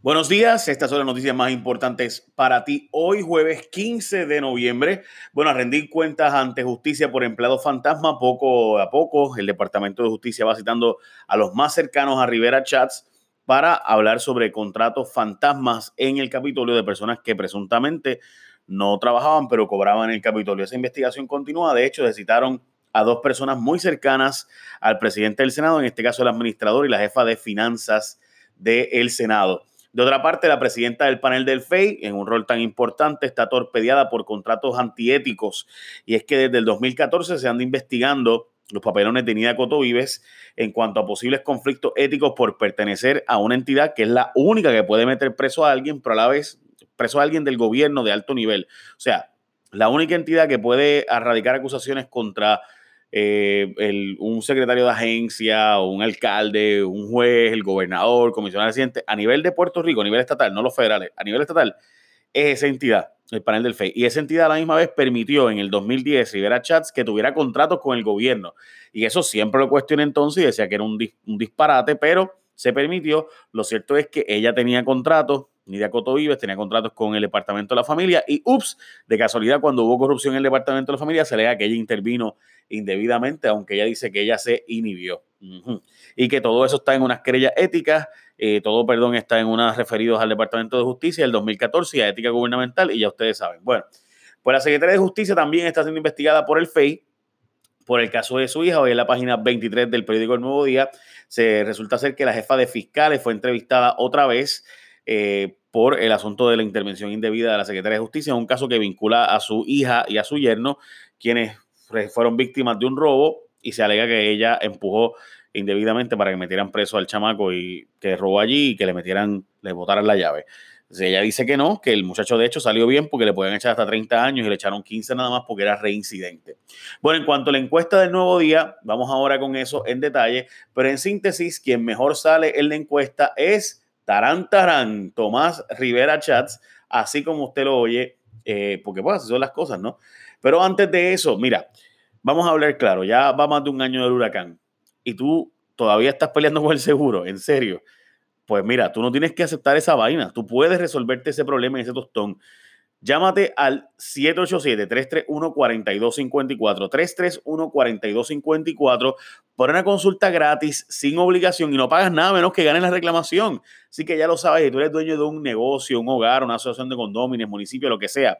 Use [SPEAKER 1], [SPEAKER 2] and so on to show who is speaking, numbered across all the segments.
[SPEAKER 1] Buenos días, estas son las noticias más importantes para ti. Hoy jueves 15 de noviembre, bueno, a rendir cuentas ante justicia por empleado fantasma, poco a poco el Departamento de Justicia va citando a los más cercanos a Rivera Chats para hablar sobre contratos fantasmas en el Capitolio de personas que presuntamente no trabajaban pero cobraban en el Capitolio. Esa investigación continúa, de hecho, se citaron a dos personas muy cercanas al presidente del Senado, en este caso el administrador y la jefa de finanzas del Senado. De otra parte, la presidenta del panel del FEI, en un rol tan importante, está torpedeada por contratos antiéticos. Y es que desde el 2014 se anda investigando los papelones de Nida Coto Vives en cuanto a posibles conflictos éticos por pertenecer a una entidad que es la única que puede meter preso a alguien, pero a la vez preso a alguien del gobierno de alto nivel. O sea, la única entidad que puede erradicar acusaciones contra eh, un secretario de agencia, un alcalde, un juez, el gobernador, comisionado residente, a nivel de Puerto Rico, a nivel estatal, no los federales, a nivel estatal, es esa entidad, el panel del FEI. Y esa entidad a la misma vez permitió en el 2010 Rivera Chats que tuviera contratos con el gobierno. Y eso siempre lo cuestioné entonces y decía que era un, un disparate, pero se permitió. Lo cierto es que ella tenía contratos Nidia Coto Vives tenía contratos con el Departamento de la Familia y, ups, de casualidad, cuando hubo corrupción en el Departamento de la Familia, se le que ella intervino indebidamente, aunque ella dice que ella se inhibió. Y que todo eso está en unas querellas éticas, eh, todo, perdón, está en unas referidos al Departamento de Justicia del 2014 y a ética gubernamental, y ya ustedes saben. Bueno, pues la Secretaría de Justicia también está siendo investigada por el FEI por el caso de su hija. Hoy en la página 23 del periódico El Nuevo Día se resulta ser que la jefa de fiscales fue entrevistada otra vez eh, por el asunto de la intervención indebida de la Secretaría de Justicia, un caso que vincula a su hija y a su yerno, quienes fueron víctimas de un robo y se alega que ella empujó indebidamente para que metieran preso al chamaco y que robó allí y que le metieran, le botaran la llave. ella dice que no, que el muchacho de hecho salió bien porque le pueden echar hasta 30 años y le echaron 15 nada más porque era reincidente. Bueno, en cuanto a la encuesta del nuevo día, vamos ahora con eso en detalle, pero en síntesis, quien mejor sale en la encuesta es Tarán Tarán, Tomás Rivera Chats, así como usted lo oye, eh, porque pues así son las cosas, ¿no? Pero antes de eso, mira, vamos a hablar claro, ya va más de un año del huracán y tú todavía estás peleando con el seguro, en serio. Pues mira, tú no tienes que aceptar esa vaina, tú puedes resolverte ese problema en ese tostón. Llámate al 787-331-4254, 331-4254 por una consulta gratis, sin obligación y no pagas nada menos que ganes la reclamación. Así que ya lo sabes, si tú eres dueño de un negocio, un hogar, una asociación de condóminos, municipio, lo que sea,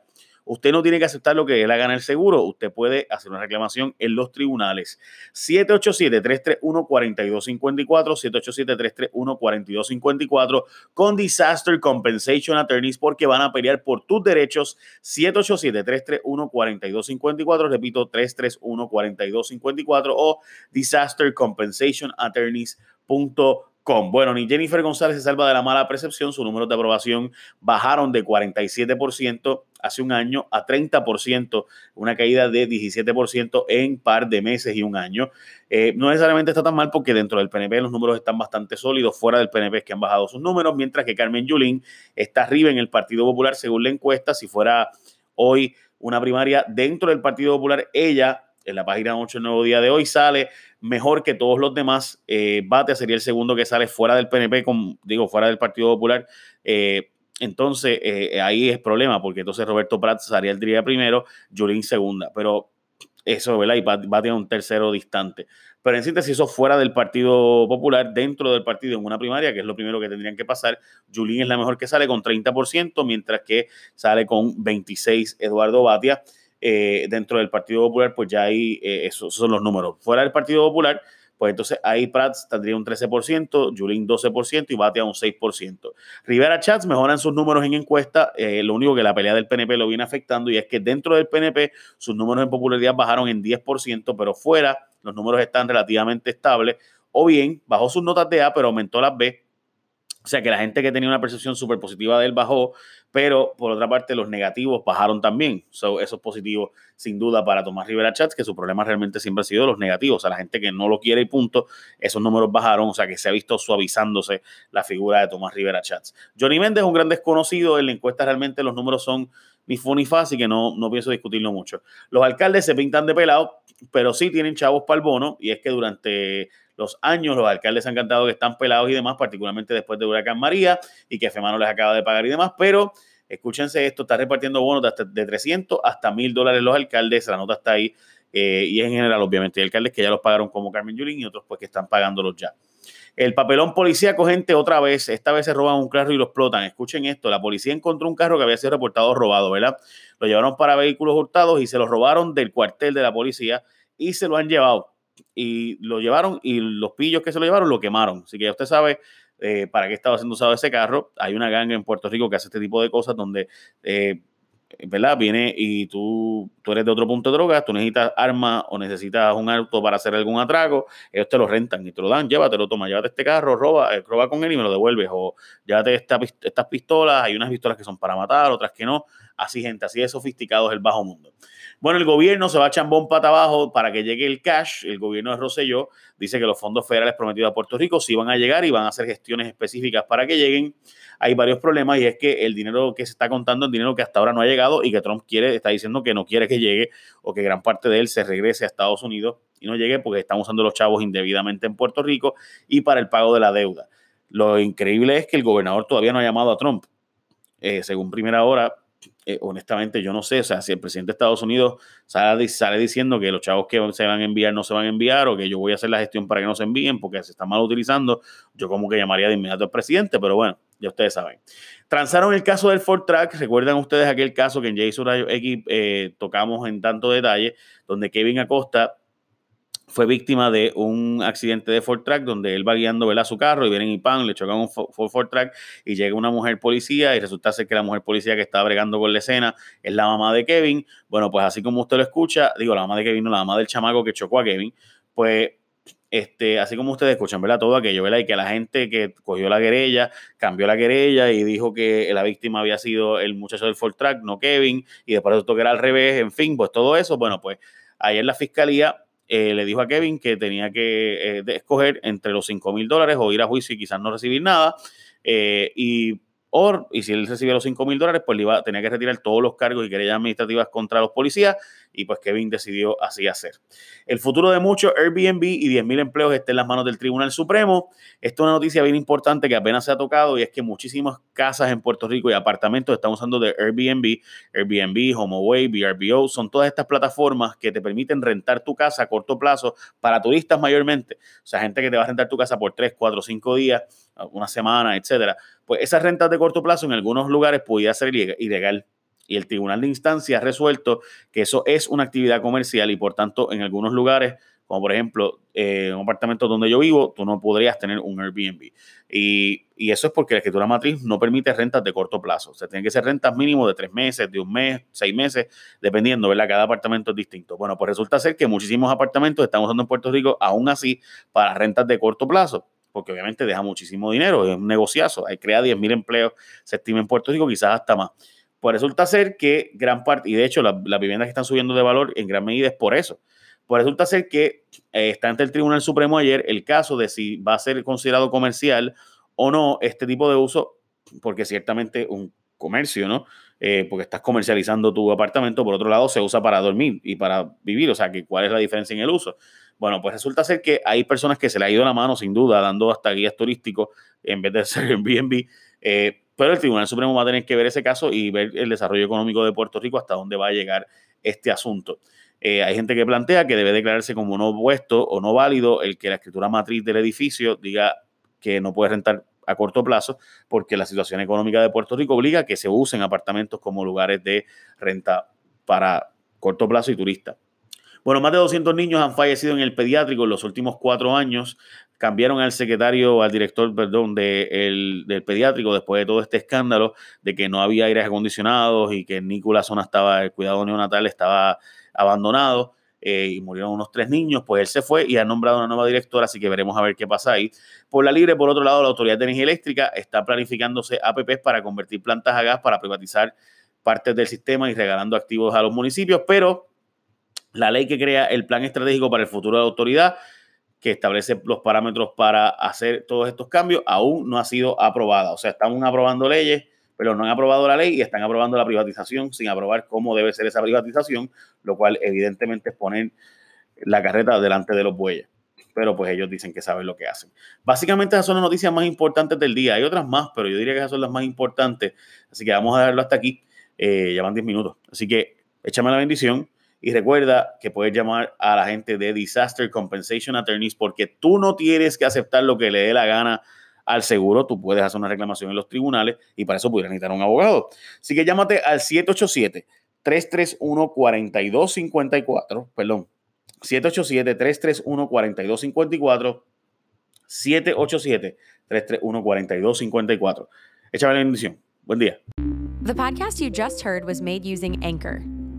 [SPEAKER 1] Usted no tiene que aceptar lo que él haga en el seguro. Usted puede hacer una reclamación en los tribunales. 787-331-4254, 787-331-4254 con Disaster Compensation Attorneys porque van a pelear por tus derechos. 787-331-4254, repito, 331-4254 o Disaster Compensation Attorneys.com bueno, ni Jennifer González se salva de la mala percepción. Sus números de aprobación bajaron de 47% hace un año a 30%, una caída de 17% en par de meses y un año. Eh, no necesariamente está tan mal porque dentro del PNP los números están bastante sólidos, fuera del PNP es que han bajado sus números, mientras que Carmen Yulín está arriba en el Partido Popular según la encuesta. Si fuera hoy una primaria dentro del Partido Popular, ella en la página 8 del nuevo día de hoy sale mejor que todos los demás. Eh, Bate sería el segundo que sale fuera del PNP, con, digo, fuera del Partido Popular. Eh, entonces, eh, ahí es problema, porque entonces Roberto Prats salía el día primero, Julín segunda. Pero eso, ¿verdad? Y Bate un tercero distante. Pero en síntesis, eso fuera del Partido Popular, dentro del partido en una primaria, que es lo primero que tendrían que pasar. Julín es la mejor que sale con 30%, mientras que sale con 26 Eduardo Batia. Eh, dentro del Partido Popular, pues ya eh, esos, son los números. Fuera del Partido Popular, pues entonces ahí Prats tendría un 13%, Julín 12% y Batia un 6%. Rivera Chats mejoran sus números en encuesta, eh, lo único que la pelea del PNP lo viene afectando y es que dentro del PNP sus números en popularidad bajaron en 10%, pero fuera los números están relativamente estables, o bien bajó sus notas de A, pero aumentó las B o sea que la gente que tenía una percepción súper positiva de él bajó, pero por otra parte los negativos bajaron también. eso es positivo sin duda para Tomás Rivera Chats, que su problema realmente siempre ha sido los negativos. O sea, la gente que no lo quiere y punto, esos números bajaron. O sea que se ha visto suavizándose la figura de Tomás Rivera Chats. Johnny Méndez es un gran desconocido. En la encuesta realmente los números son ni fu ni fa, así que no, no pienso discutirlo mucho. Los alcaldes se pintan de pelado, pero sí tienen chavos para el bono, y es que durante los años. Los alcaldes han cantado que están pelados y demás, particularmente después de Huracán María y que FEMA no les acaba de pagar y demás, pero escúchense esto, está repartiendo bonos de, hasta, de 300 hasta 1000 dólares los alcaldes, la nota está ahí eh, y en general obviamente hay alcaldes que ya los pagaron como Carmen Yulín y otros pues que están pagándolos ya. El papelón policíaco, gente, otra vez, esta vez se roban un carro y lo explotan. Escuchen esto, la policía encontró un carro que había sido reportado robado, ¿verdad? Lo llevaron para vehículos hurtados y se lo robaron del cuartel de la policía y se lo han llevado. Y lo llevaron y los pillos que se lo llevaron lo quemaron. Así que ya usted sabe eh, para qué estaba siendo usado ese carro. Hay una ganga en Puerto Rico que hace este tipo de cosas donde eh, ¿verdad? Viene y tú, tú eres de otro punto de droga, tú necesitas arma o necesitas un auto para hacer algún atraco, ellos te lo rentan y te lo dan, llévatelo, toma, llévate este carro, roba, eh, roba con él y me lo devuelves, o llévate estas pistolas, hay unas pistolas que son para matar, otras que no, así gente, así de sofisticado es el bajo mundo. Bueno, el gobierno se va a chambón pata abajo para que llegue el cash. El gobierno de Rosselló dice que los fondos federales prometidos a Puerto Rico sí van a llegar y van a hacer gestiones específicas para que lleguen. Hay varios problemas y es que el dinero que se está contando es dinero que hasta ahora no ha llegado y que Trump quiere, está diciendo que no quiere que llegue o que gran parte de él se regrese a Estados Unidos y no llegue porque están usando los chavos indebidamente en Puerto Rico y para el pago de la deuda. Lo increíble es que el gobernador todavía no ha llamado a Trump. Eh, según primera hora, eh, honestamente yo no sé, o sea, si el presidente de Estados Unidos sale, diciendo que los chavos que se van a enviar no se van a enviar o que yo voy a hacer la gestión para que no se envíen porque se están mal utilizando, yo como que llamaría de inmediato al presidente, pero bueno, ya ustedes saben. Transaron el caso del Ford Track, recuerdan ustedes aquel caso que en Jason X eh, tocamos en tanto detalle, donde Kevin Acosta fue víctima de un accidente de Ford Track donde él va guiando ¿verdad? su carro y vienen y pan, le chocan un Ford Track y llega una mujer policía y resulta ser que la mujer policía que está bregando con la escena es la mamá de Kevin. Bueno, pues así como usted lo escucha, digo, la mamá de Kevin, no, la mamá del chamaco que chocó a Kevin, pues este, así como ustedes escuchan, ¿verdad? Todo aquello, ¿verdad? Y que la gente que cogió la querella, cambió la querella y dijo que la víctima había sido el muchacho del Ford Track, no Kevin, y después esto que era al revés, en fin, pues todo eso, bueno, pues ayer la fiscalía eh, le dijo a Kevin que tenía que eh, escoger entre los 5 mil dólares o ir a juicio y quizás no recibir nada. Eh, y y si él recibía los 5 mil dólares, pues le iba, tenía que retirar todos los cargos y querellas administrativas contra los policías y pues Kevin decidió así hacer. El futuro de muchos Airbnb y 10 mil empleos está en las manos del Tribunal Supremo. Esta es una noticia bien importante que apenas se ha tocado y es que muchísimas casas en Puerto Rico y apartamentos están usando de Airbnb, Airbnb, HomeAway, VRBO, son todas estas plataformas que te permiten rentar tu casa a corto plazo para turistas mayormente. O sea, gente que te va a rentar tu casa por 3, 4, 5 días, una semana, etcétera pues esas rentas de corto plazo en algunos lugares podía ser ilegal. Y el Tribunal de Instancia ha resuelto que eso es una actividad comercial y por tanto en algunos lugares, como por ejemplo eh, un apartamento donde yo vivo, tú no podrías tener un Airbnb. Y, y, eso es porque la escritura matriz no permite rentas de corto plazo. O sea, tienen que ser rentas mínimo de tres meses, de un mes, seis meses, dependiendo, ¿verdad? Cada apartamento es distinto. Bueno, pues resulta ser que muchísimos apartamentos están usando en Puerto Rico aún así para rentas de corto plazo porque obviamente deja muchísimo dinero, es un negociazo, crea 10 empleos, se estima en Puerto Rico, quizás hasta más. Pues resulta ser que gran parte, y de hecho las viviendas que están subiendo de valor en gran medida es por eso. Pues resulta ser que eh, está ante el Tribunal Supremo ayer el caso de si va a ser considerado comercial o no este tipo de uso, porque ciertamente un comercio, ¿no? Eh, porque estás comercializando tu apartamento, por otro lado se usa para dormir y para vivir, o sea, que ¿cuál es la diferencia en el uso? Bueno, pues resulta ser que hay personas que se le ha ido la mano, sin duda, dando hasta guías turísticos en vez de ser en BNB. Eh, pero el Tribunal Supremo va a tener que ver ese caso y ver el desarrollo económico de Puerto Rico hasta dónde va a llegar este asunto. Eh, hay gente que plantea que debe declararse como no puesto o no válido el que la escritura matriz del edificio diga que no puede rentar a corto plazo, porque la situación económica de Puerto Rico obliga a que se usen apartamentos como lugares de renta para corto plazo y turistas. Bueno, más de 200 niños han fallecido en el pediátrico en los últimos cuatro años. Cambiaron al secretario, al director, perdón, del pediátrico después de todo este escándalo de que no había aires acondicionados y que Nicolás Zona estaba, el cuidado neonatal estaba abandonado. Eh, y murieron unos tres niños, pues él se fue y ha nombrado una nueva directora, así que veremos a ver qué pasa ahí. Por la libre, por otro lado, la Autoridad de Energía Eléctrica está planificándose APPs para convertir plantas a gas, para privatizar partes del sistema y regalando activos a los municipios, pero la ley que crea el plan estratégico para el futuro de la autoridad, que establece los parámetros para hacer todos estos cambios, aún no ha sido aprobada. O sea, estamos aprobando leyes, pero no han aprobado la ley y están aprobando la privatización sin aprobar cómo debe ser esa privatización, lo cual evidentemente es poner la carreta delante de los bueyes. pero pues ellos dicen que saben lo que hacen. Básicamente esas son las noticias más importantes del día. Hay otras más, pero yo diría que esas son las más importantes. Así que vamos a dejarlo hasta aquí. Eh, ya van 10 minutos. Así que échame la bendición y recuerda que puedes llamar a la gente de Disaster Compensation Attorneys porque tú no tienes que aceptar lo que le dé la gana al seguro. Tú puedes hacer una reclamación en los tribunales y para eso pudieras necesitar un abogado. Así que llámate al 787 331 4254, perdón, 787-331-4254. 787-331-4254. Échame la bendición. Buen día.
[SPEAKER 2] The podcast you just heard was made using Anchor.